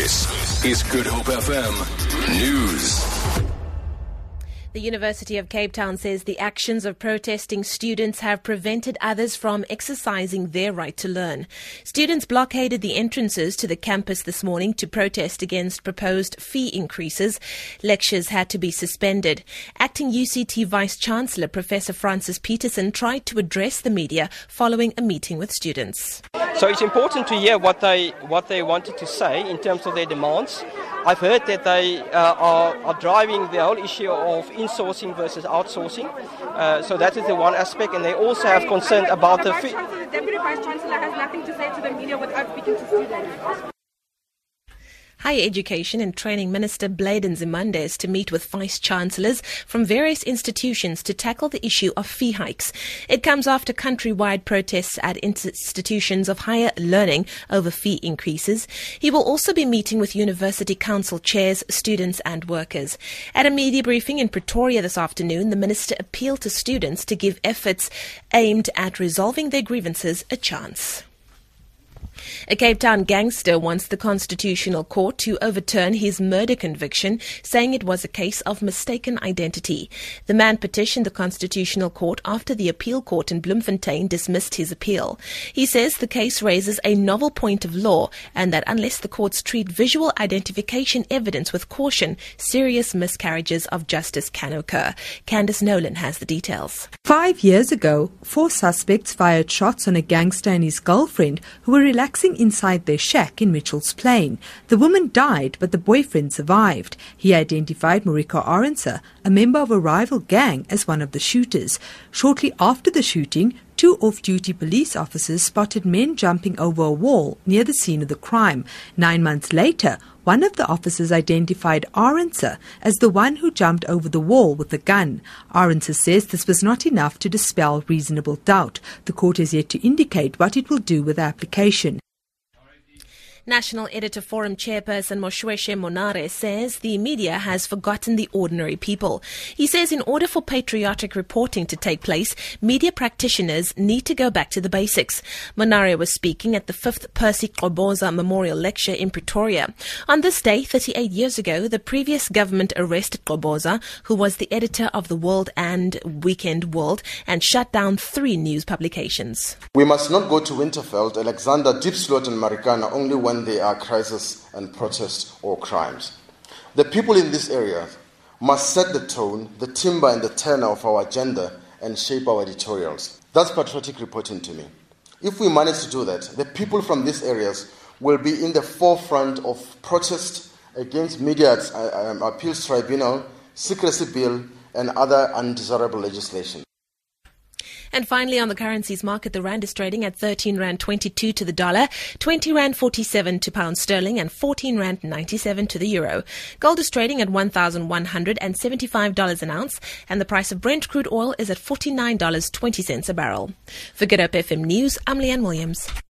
This is Good Hope FM News. The University of Cape Town says the actions of protesting students have prevented others from exercising their right to learn. Students blockaded the entrances to the campus this morning to protest against proposed fee increases. Lectures had to be suspended. Acting UCT Vice Chancellor Professor Francis Petersen tried to address the media following a meeting with students. So it's important to hear what they what they wanted to say in terms of their demands. I've heard that they uh, are, are, driving the whole issue of insourcing versus outsourcing. Uh, so that is the one aspect, and they also have concern about the. Fi- the Deputy Vice Chancellor has nothing to say to the media without speaking to students. Higher Education and Training Minister Blade Nzimande to meet with vice chancellors from various institutions to tackle the issue of fee hikes. It comes after countrywide protests at institutions of higher learning over fee increases. He will also be meeting with university council chairs, students and workers. At a media briefing in Pretoria this afternoon, the minister appealed to students to give efforts aimed at resolving their grievances a chance. A Cape Town gangster wants the Constitutional Court to overturn his murder conviction, saying it was a case of mistaken identity. The man petitioned the Constitutional Court after the appeal court in Bloemfontein dismissed his appeal. He says the case raises a novel point of law and that unless the courts treat visual identification evidence with caution, serious miscarriages of justice can occur. Candice Nolan has the details. Five years ago, four suspects fired shots on a gangster and his girlfriend who were relaxing inside their shack in Mitchell's Plain. The woman died, but the boyfriend survived. He identified Marika Arendse, a member of a rival gang, as one of the shooters. Shortly after the shooting, two off duty police officers spotted men jumping over a wall near the scene of the crime. Nine months later, one of the officers identified Arendse as the one who jumped over the wall with the gun. Arendse says this was not enough to dispel reasonable doubt. The court has yet to indicate what it will do with the application. National Editor Forum chairperson Moshoeshoe Monare says the media has forgotten the ordinary people. He says in order for patriotic reporting to take place, media practitioners need to go back to the basics. Monare was speaking at the 5th Percy Qoboza Memorial Lecture in Pretoria. On this day, 38 years ago, the previous government arrested Qoboza, who was the editor of the World and Weekend World, and shut down three news publications. We must not go to Winterveldt, Alexander, Diepsloot, and Marikana only when there are crises and protests or crimes. The people in this area must set the tone, the timber, and the tenor of our agenda and shape our editorials. That's patriotic reporting to me. If we manage to do that, the people from these areas will be in the forefront of protest against media uh, um, appeals tribunal, secrecy bill, and other undesirable legislation. And finally, on the currencies market, the rand is trading at 13 rand 22 to the dollar, 20 rand 47 to pound sterling, and 14 rand 97 to the euro. Gold is trading at $1,175 an ounce, and the price of Brent crude oil is at $49.20 a barrel. For Good Hope FM News, I'm Leanne Williams.